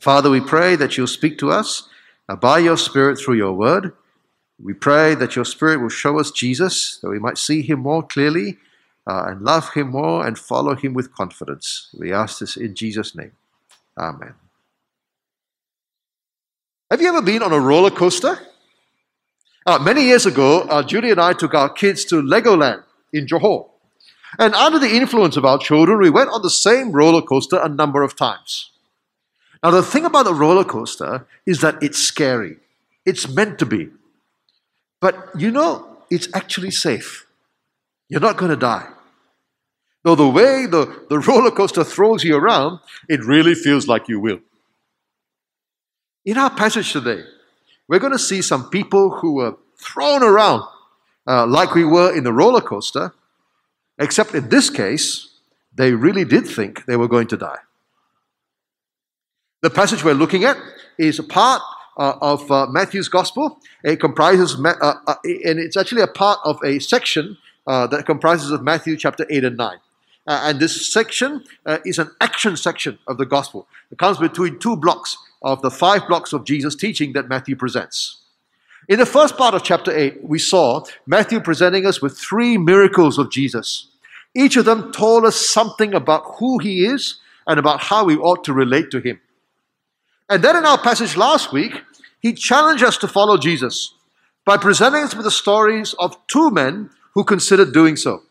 Father, we pray that you'll speak to us uh, by your Spirit through your word. We pray that your Spirit will show us Jesus, that we might see him more clearly uh, and love him more and follow him with confidence. We ask this in Jesus' name. Amen. Have you ever been on a roller coaster? Uh, many years ago, uh, Judy and I took our kids to Legoland in Johor. And under the influence of our children, we went on the same roller coaster a number of times. Now, the thing about the roller coaster is that it's scary. It's meant to be. But you know, it's actually safe. You're not going to die. Though the way the, the roller coaster throws you around, it really feels like you will. In our passage today, we're going to see some people who were thrown around uh, like we were in the roller coaster, except in this case, they really did think they were going to die. The passage we're looking at is a part uh, of uh, Matthew's Gospel. It comprises, uh, uh, and it's actually a part of a section uh, that comprises of Matthew chapter 8 and 9. Uh, and this section is an action section of the Gospel. It comes between two blocks of the five blocks of Jesus' teaching that Matthew presents. In the first part of chapter 8, we saw Matthew presenting us with three miracles of Jesus. Each of them told us something about who he is and about how we ought to relate to him. And then in our passage last week, he challenged us to follow Jesus by presenting us with the stories of two men who considered doing so.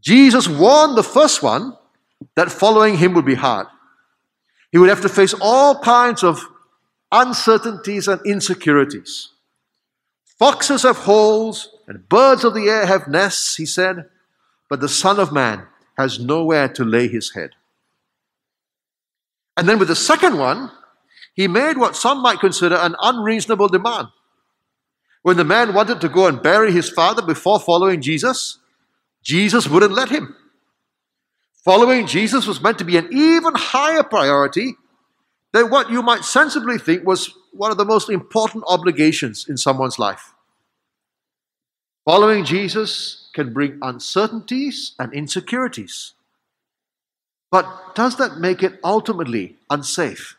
Jesus warned the first one that following him would be hard. He would have to face all kinds of uncertainties and insecurities. Foxes have holes and birds of the air have nests, he said, but the Son of Man has nowhere to lay his head. And then with the second one, he made what some might consider an unreasonable demand. When the man wanted to go and bury his father before following Jesus, Jesus wouldn't let him. Following Jesus was meant to be an even higher priority than what you might sensibly think was one of the most important obligations in someone's life. Following Jesus can bring uncertainties and insecurities. But does that make it ultimately unsafe?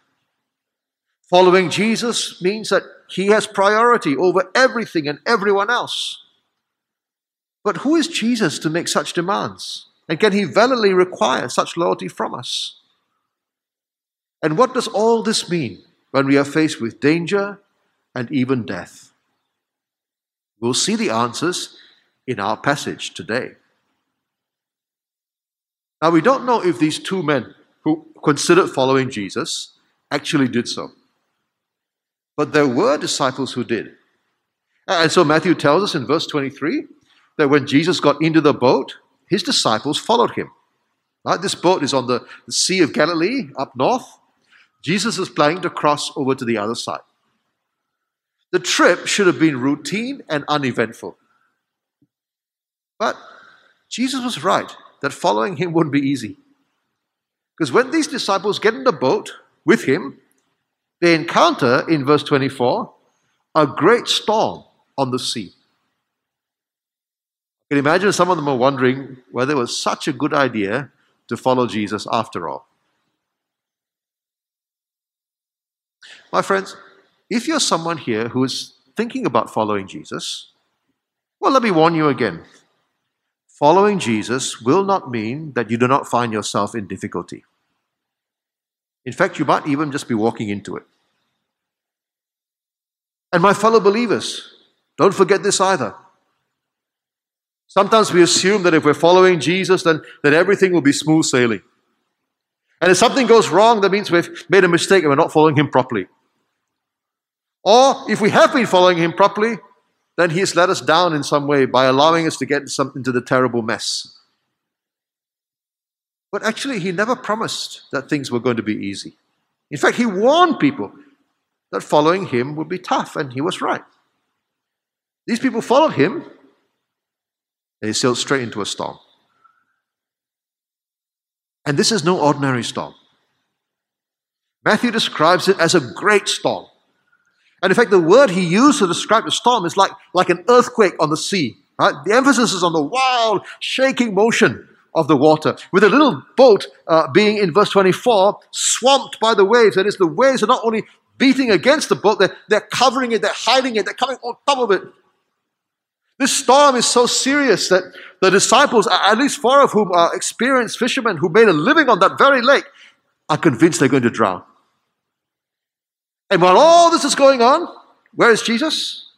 Following Jesus means that he has priority over everything and everyone else. But who is Jesus to make such demands? And can he validly require such loyalty from us? And what does all this mean when we are faced with danger and even death? We'll see the answers in our passage today. Now, we don't know if these two men who considered following Jesus actually did so. But there were disciples who did. And so Matthew tells us in verse 23 that when Jesus got into the boat, his disciples followed him. Right? This boat is on the, the Sea of Galilee up north. Jesus is planning to cross over to the other side. The trip should have been routine and uneventful. But Jesus was right that following him wouldn't be easy. Because when these disciples get in the boat with him, they encounter, in verse 24, a great storm on the sea. You can imagine some of them are wondering whether it was such a good idea to follow Jesus after all. My friends, if you're someone here who is thinking about following Jesus, well, let me warn you again. Following Jesus will not mean that you do not find yourself in difficulty. In fact, you might even just be walking into it. And my fellow believers, don't forget this either. Sometimes we assume that if we're following Jesus, then, then everything will be smooth sailing. And if something goes wrong, that means we've made a mistake and we're not following Him properly. Or if we have been following Him properly, then He has let us down in some way by allowing us to get into the terrible mess. But actually, He never promised that things were going to be easy. In fact, He warned people that following Him would be tough, and He was right. These people followed Him, and He sailed straight into a storm. And this is no ordinary storm. Matthew describes it as a great storm. And in fact, the word he used to describe the storm is like, like an earthquake on the sea. Right? The emphasis is on the wild, shaking motion of the water, with a little boat uh, being in verse 24 swamped by the waves. That is, the waves are not only beating against the boat, they're, they're covering it, they're hiding it, they're coming on top of it. This storm is so serious that the disciples, at least four of whom are experienced fishermen who made a living on that very lake, are convinced they're going to drown. And while all this is going on, where is Jesus?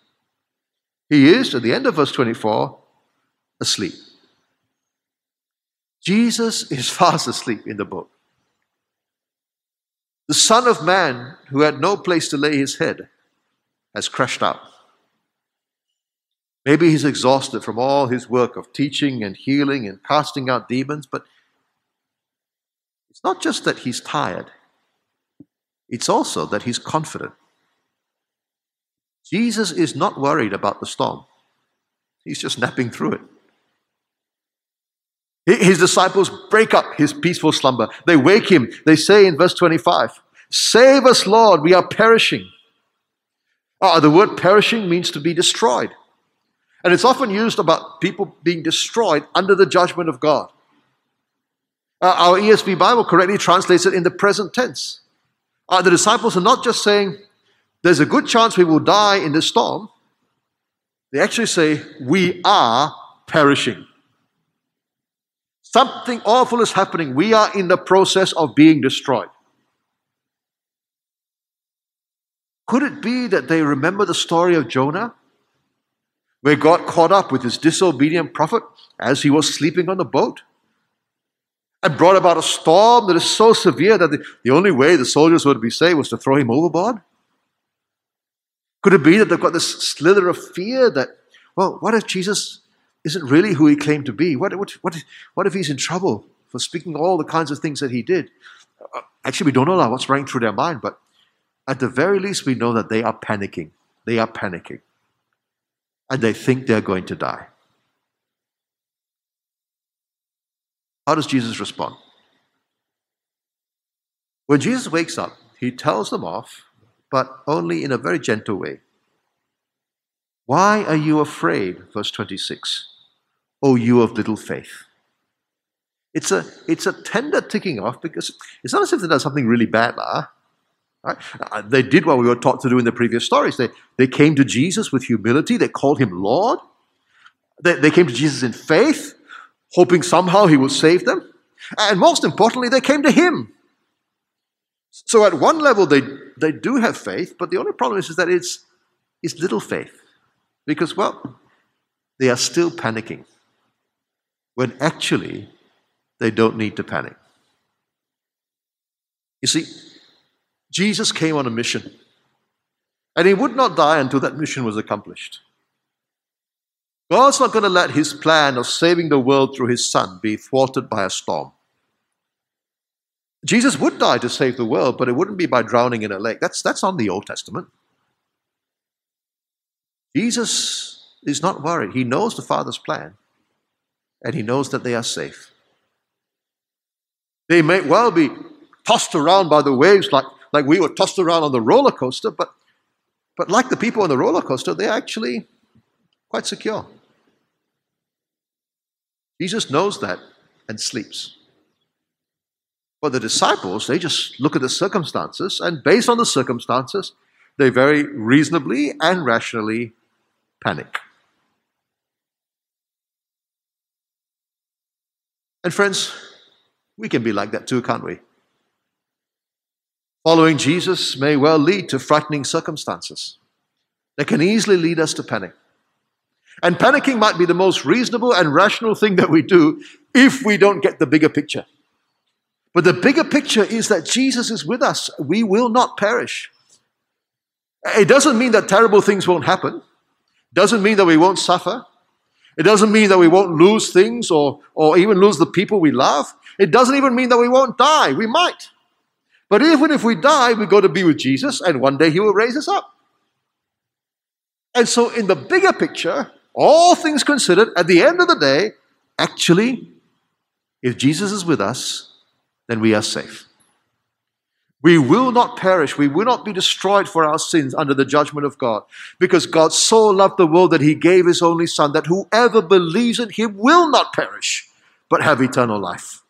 He is, at the end of verse 24, asleep. Jesus is fast asleep in the boat. The Son of Man, who had no place to lay his head, has crashed out. Maybe he's exhausted from all his work of teaching and healing and casting out demons, but it's not just that he's tired, it's also that he's confident. Jesus is not worried about the storm, he's just napping through it. His disciples break up his peaceful slumber. They wake him. They say in verse 25, Save us, Lord, we are perishing. Uh, the word perishing means to be destroyed. And it's often used about people being destroyed under the judgment of God. Uh, our ESV Bible correctly translates it in the present tense. Uh, the disciples are not just saying, There's a good chance we will die in this storm. They actually say, We are perishing. Something awful is happening. We are in the process of being destroyed. Could it be that they remember the story of Jonah? Where God caught up with his disobedient prophet as he was sleeping on the boat and brought about a storm that is so severe that the, the only way the soldiers would be saved was to throw him overboard? Could it be that they've got this slither of fear that, well, what if Jesus isn't really who he claimed to be. What, what, what, what if he's in trouble for speaking all the kinds of things that he did? Uh, actually, we don't know what's running through their mind, but at the very least, we know that they are panicking. They are panicking. And they think they're going to die. How does Jesus respond? When Jesus wakes up, he tells them off, but only in a very gentle way. Why are you afraid? Verse 26. O you of little faith. It's a, it's a tender ticking off because it's not as if they done something really bad. Lah. Right? Uh, they did what we were taught to do in the previous stories. They, they came to Jesus with humility. They called him Lord. They, they came to Jesus in faith, hoping somehow he will save them. And most importantly, they came to him. So at one level, they, they do have faith, but the only problem is, is that it's, it's little faith. Because, well, they are still panicking when actually they don't need to panic. You see, Jesus came on a mission, and he would not die until that mission was accomplished. God's not going to let his plan of saving the world through his son be thwarted by a storm. Jesus would die to save the world, but it wouldn't be by drowning in a lake. That's, that's on the Old Testament. Jesus is not worried. He knows the Father's plan and he knows that they are safe. They may well be tossed around by the waves like, like we were tossed around on the roller coaster, but, but like the people on the roller coaster, they're actually quite secure. Jesus knows that and sleeps. But the disciples, they just look at the circumstances, and based on the circumstances, they very reasonably and rationally panic. And friends, we can be like that too, can't we? Following Jesus may well lead to frightening circumstances that can easily lead us to panic. And panicking might be the most reasonable and rational thing that we do if we don't get the bigger picture. But the bigger picture is that Jesus is with us. We will not perish. It doesn't mean that terrible things won't happen. It doesn't mean that we won't suffer. It doesn't mean that we won't lose things or, or even lose the people we love. It doesn't even mean that we won't die. We might. But even if we die, we go to be with Jesus, and one day He will raise us up. And so, in the bigger picture, all things considered, at the end of the day, actually, if Jesus is with us, then we are safe. We will not perish. We will not be destroyed for our sins under the judgment of God. Because God so loved the world that he gave his only Son, that whoever believes in him will not perish, but have eternal life.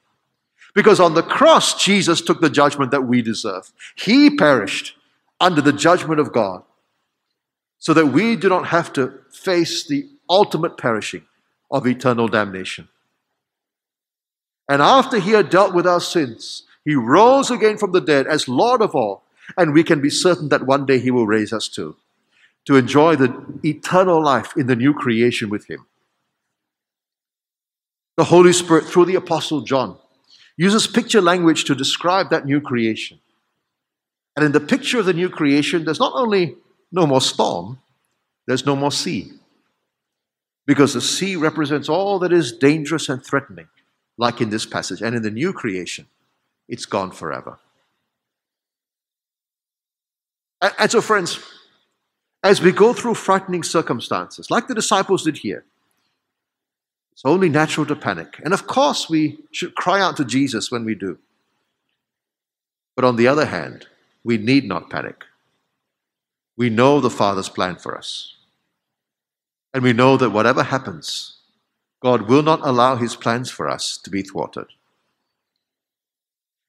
Because on the cross, Jesus took the judgment that we deserve. He perished under the judgment of God so that we do not have to face the ultimate perishing of eternal damnation. And after he had dealt with our sins, he rose again from the dead as Lord of all, and we can be certain that one day he will raise us too, to enjoy the eternal life in the new creation with him. The Holy Spirit, through the Apostle John, uses picture language to describe that new creation. And in the picture of the new creation, there's not only no more storm, there's no more sea. Because the sea represents all that is dangerous and threatening, like in this passage. And in the new creation, it's gone forever. And so, friends, as we go through frightening circumstances, like the disciples did here, it's only natural to panic. And of course, we should cry out to Jesus when we do. But on the other hand, we need not panic. We know the Father's plan for us. And we know that whatever happens, God will not allow his plans for us to be thwarted.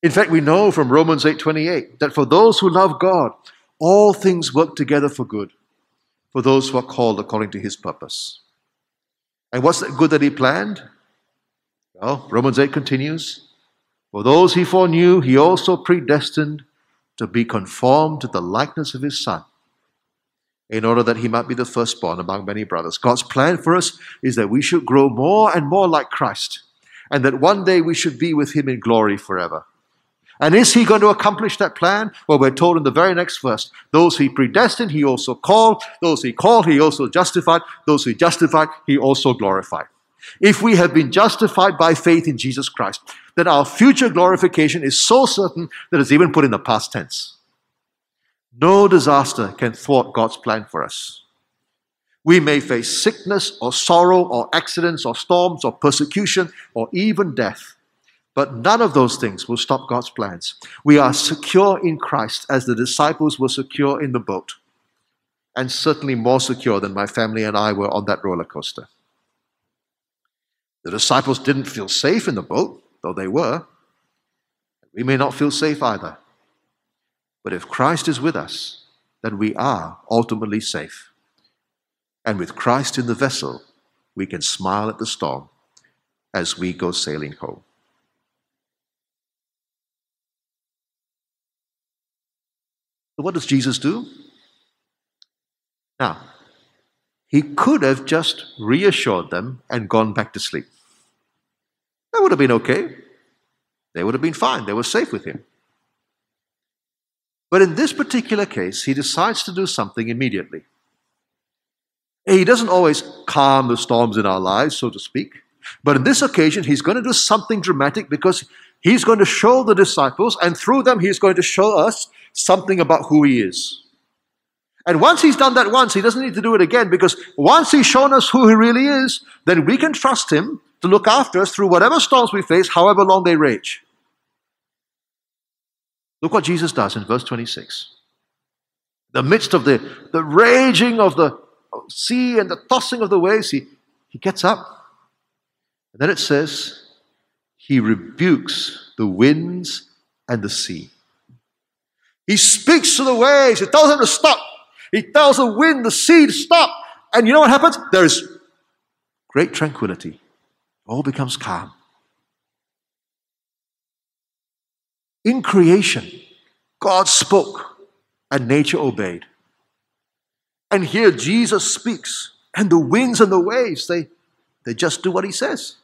In fact, we know from Romans 8:28 that for those who love God, all things work together for good, for those who are called according to his purpose. And what's that good that he planned? Well, Romans 8 continues For those he foreknew, he also predestined to be conformed to the likeness of his Son, in order that he might be the firstborn among many brothers. God's plan for us is that we should grow more and more like Christ, and that one day we should be with him in glory forever. And is he going to accomplish that plan? Well, we're told in the very next verse those he predestined, he also called. Those he called, he also justified. Those he justified, he also glorified. If we have been justified by faith in Jesus Christ, then our future glorification is so certain that it's even put in the past tense. No disaster can thwart God's plan for us. We may face sickness or sorrow or accidents or storms or persecution or even death. But none of those things will stop God's plans. We are secure in Christ as the disciples were secure in the boat, and certainly more secure than my family and I were on that roller coaster. The disciples didn't feel safe in the boat, though they were. We may not feel safe either. But if Christ is with us, then we are ultimately safe. And with Christ in the vessel, we can smile at the storm as we go sailing home. So what does Jesus do? Now, he could have just reassured them and gone back to sleep. That would have been okay. They would have been fine. They were safe with him. But in this particular case, he decides to do something immediately. He doesn't always calm the storms in our lives, so to speak. But in this occasion, he's going to do something dramatic because he's going to show the disciples, and through them, he's going to show us something about who he is. And once he's done that once, he doesn't need to do it again because once he's shown us who he really is, then we can trust him to look after us through whatever storms we face, however long they rage. Look what Jesus does in verse 26. In the midst of the, the raging of the sea and the tossing of the waves, he, he gets up. And then it says, he rebukes the winds and the sea. He speaks to the waves. He tells them to stop. He tells the wind, the sea to stop. And you know what happens? There is great tranquility. All becomes calm. In creation, God spoke and nature obeyed. And here Jesus speaks, and the winds and the waves, they, they just do what he says.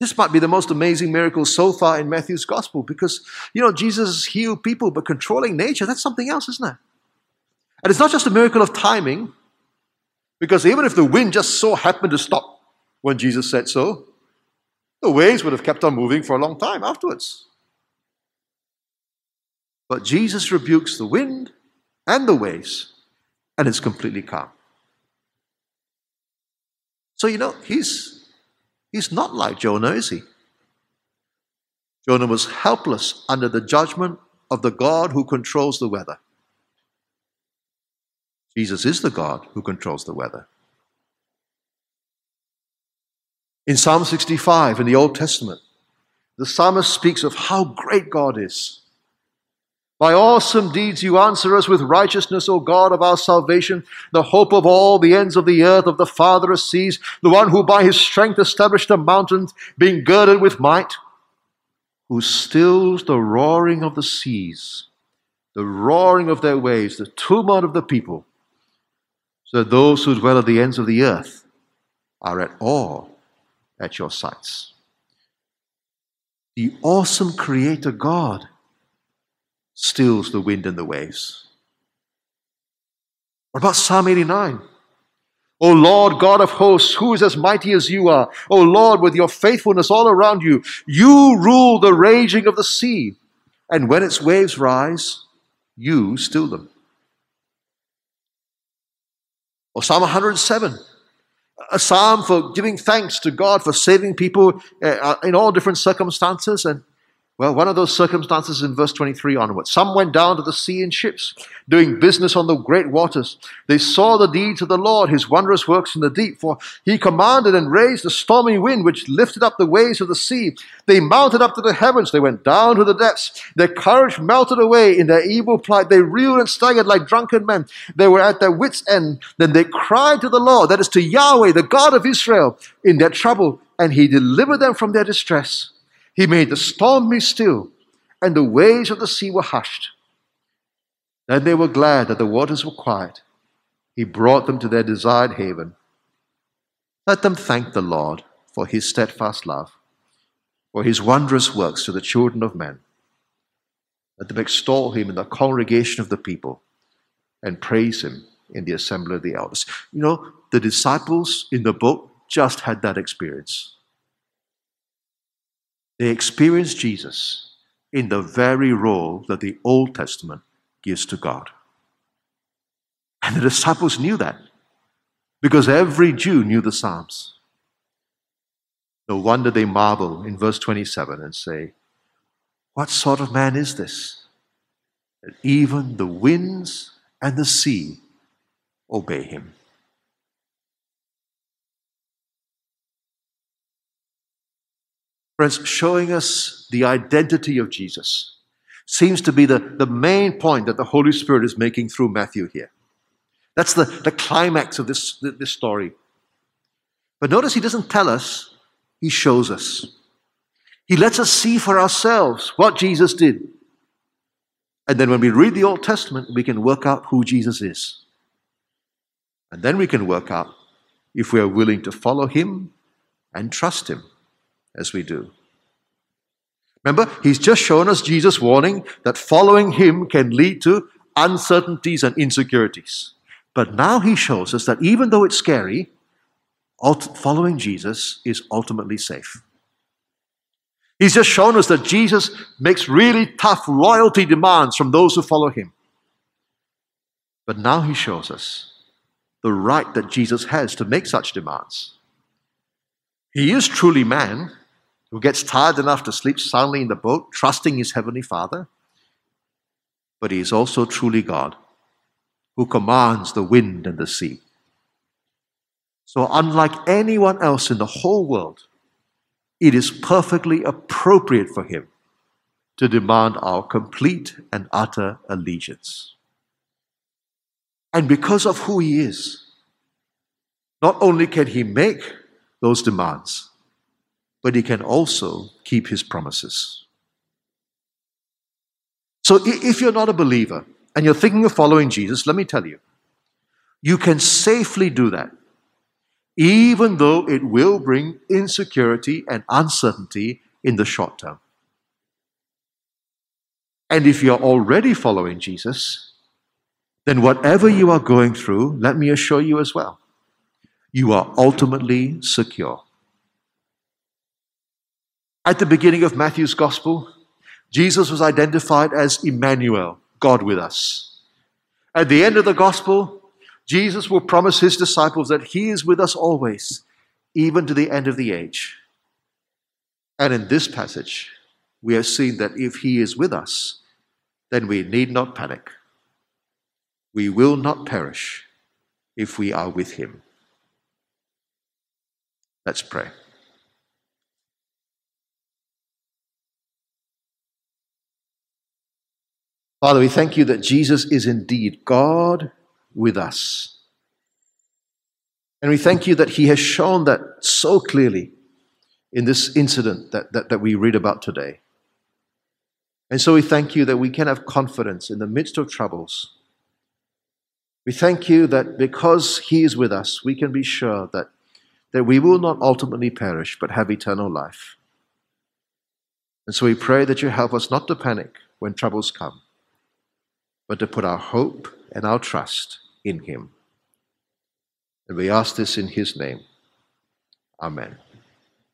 This might be the most amazing miracle so far in Matthew's gospel because, you know, Jesus healed people, but controlling nature, that's something else, isn't it? And it's not just a miracle of timing, because even if the wind just so happened to stop when Jesus said so, the waves would have kept on moving for a long time afterwards. But Jesus rebukes the wind and the waves, and it's completely calm. So, you know, he's He's not like Jonah, is he? Jonah was helpless under the judgment of the God who controls the weather. Jesus is the God who controls the weather. In Psalm 65 in the Old Testament, the psalmist speaks of how great God is. By awesome deeds you answer us with righteousness, O God of our salvation, the hope of all the ends of the earth, of the farthest seas, the one who by his strength established the mountains, being girded with might, who stills the roaring of the seas, the roaring of their waves, the tumult of the people, so that those who dwell at the ends of the earth are at awe at your sights. The awesome Creator God stills the wind and the waves. What about Psalm 89? O Lord God of hosts, who is as mighty as you are? O Lord, with your faithfulness all around you, you rule the raging of the sea, and when its waves rise, you still them. Or Psalm 107, a psalm for giving thanks to God for saving people uh, in all different circumstances. And well, one of those circumstances in verse 23 onwards. Some went down to the sea in ships, doing business on the great waters. They saw the deeds of the Lord, his wondrous works in the deep. For he commanded and raised a stormy wind, which lifted up the waves of the sea. They mounted up to the heavens. They went down to the depths. Their courage melted away in their evil plight. They reeled and staggered like drunken men. They were at their wits' end. Then they cried to the Lord, that is to Yahweh, the God of Israel, in their trouble, and he delivered them from their distress. He made the storm be still, and the waves of the sea were hushed. Then they were glad that the waters were quiet. He brought them to their desired haven. Let them thank the Lord for his steadfast love, for his wondrous works to the children of men. Let them extol him in the congregation of the people and praise him in the assembly of the elders. You know, the disciples in the book just had that experience. They experience Jesus in the very role that the Old Testament gives to God. And the disciples knew that because every Jew knew the Psalms. No wonder they marvel in verse 27 and say, What sort of man is this? That even the winds and the sea obey him. Friends, showing us the identity of Jesus seems to be the, the main point that the Holy Spirit is making through Matthew here. That's the, the climax of this, this story. But notice he doesn't tell us, he shows us. He lets us see for ourselves what Jesus did. And then when we read the Old Testament, we can work out who Jesus is. And then we can work out if we are willing to follow him and trust him as we do. Remember, he's just shown us Jesus' warning that following him can lead to uncertainties and insecurities. But now he shows us that even though it's scary, following Jesus is ultimately safe. He's just shown us that Jesus makes really tough loyalty demands from those who follow him. But now he shows us the right that Jesus has to make such demands. He is truly man, who gets tired enough to sleep soundly in the boat, trusting his heavenly Father. But he is also truly God, who commands the wind and the sea. So, unlike anyone else in the whole world, it is perfectly appropriate for him to demand our complete and utter allegiance. And because of who he is, not only can he make those demands, but he can also keep his promises. So if you're not a believer and you're thinking of following Jesus, let me tell you, you can safely do that, even though it will bring insecurity and uncertainty in the short term. And if you're already following Jesus, then whatever you are going through, let me assure you as well, you are ultimately secure. At the beginning of Matthew's Gospel, Jesus was identified as Emmanuel, God with us. At the end of the Gospel, Jesus will promise his disciples that he is with us always, even to the end of the age. And in this passage, we have seen that if he is with us, then we need not panic. We will not perish if we are with him. Let's pray. Father, we thank you that Jesus is indeed God with us. And we thank you that he has shown that so clearly in this incident that, that, that we read about today. And so we thank you that we can have confidence in the midst of troubles. We thank you that because he is with us, we can be sure that that we will hmm. not ultimately perish, but have eternal life. And so we pray that you help us not to panic when troubles come, but to put our hope and our trust in Him. And we ask this in His name. Amen.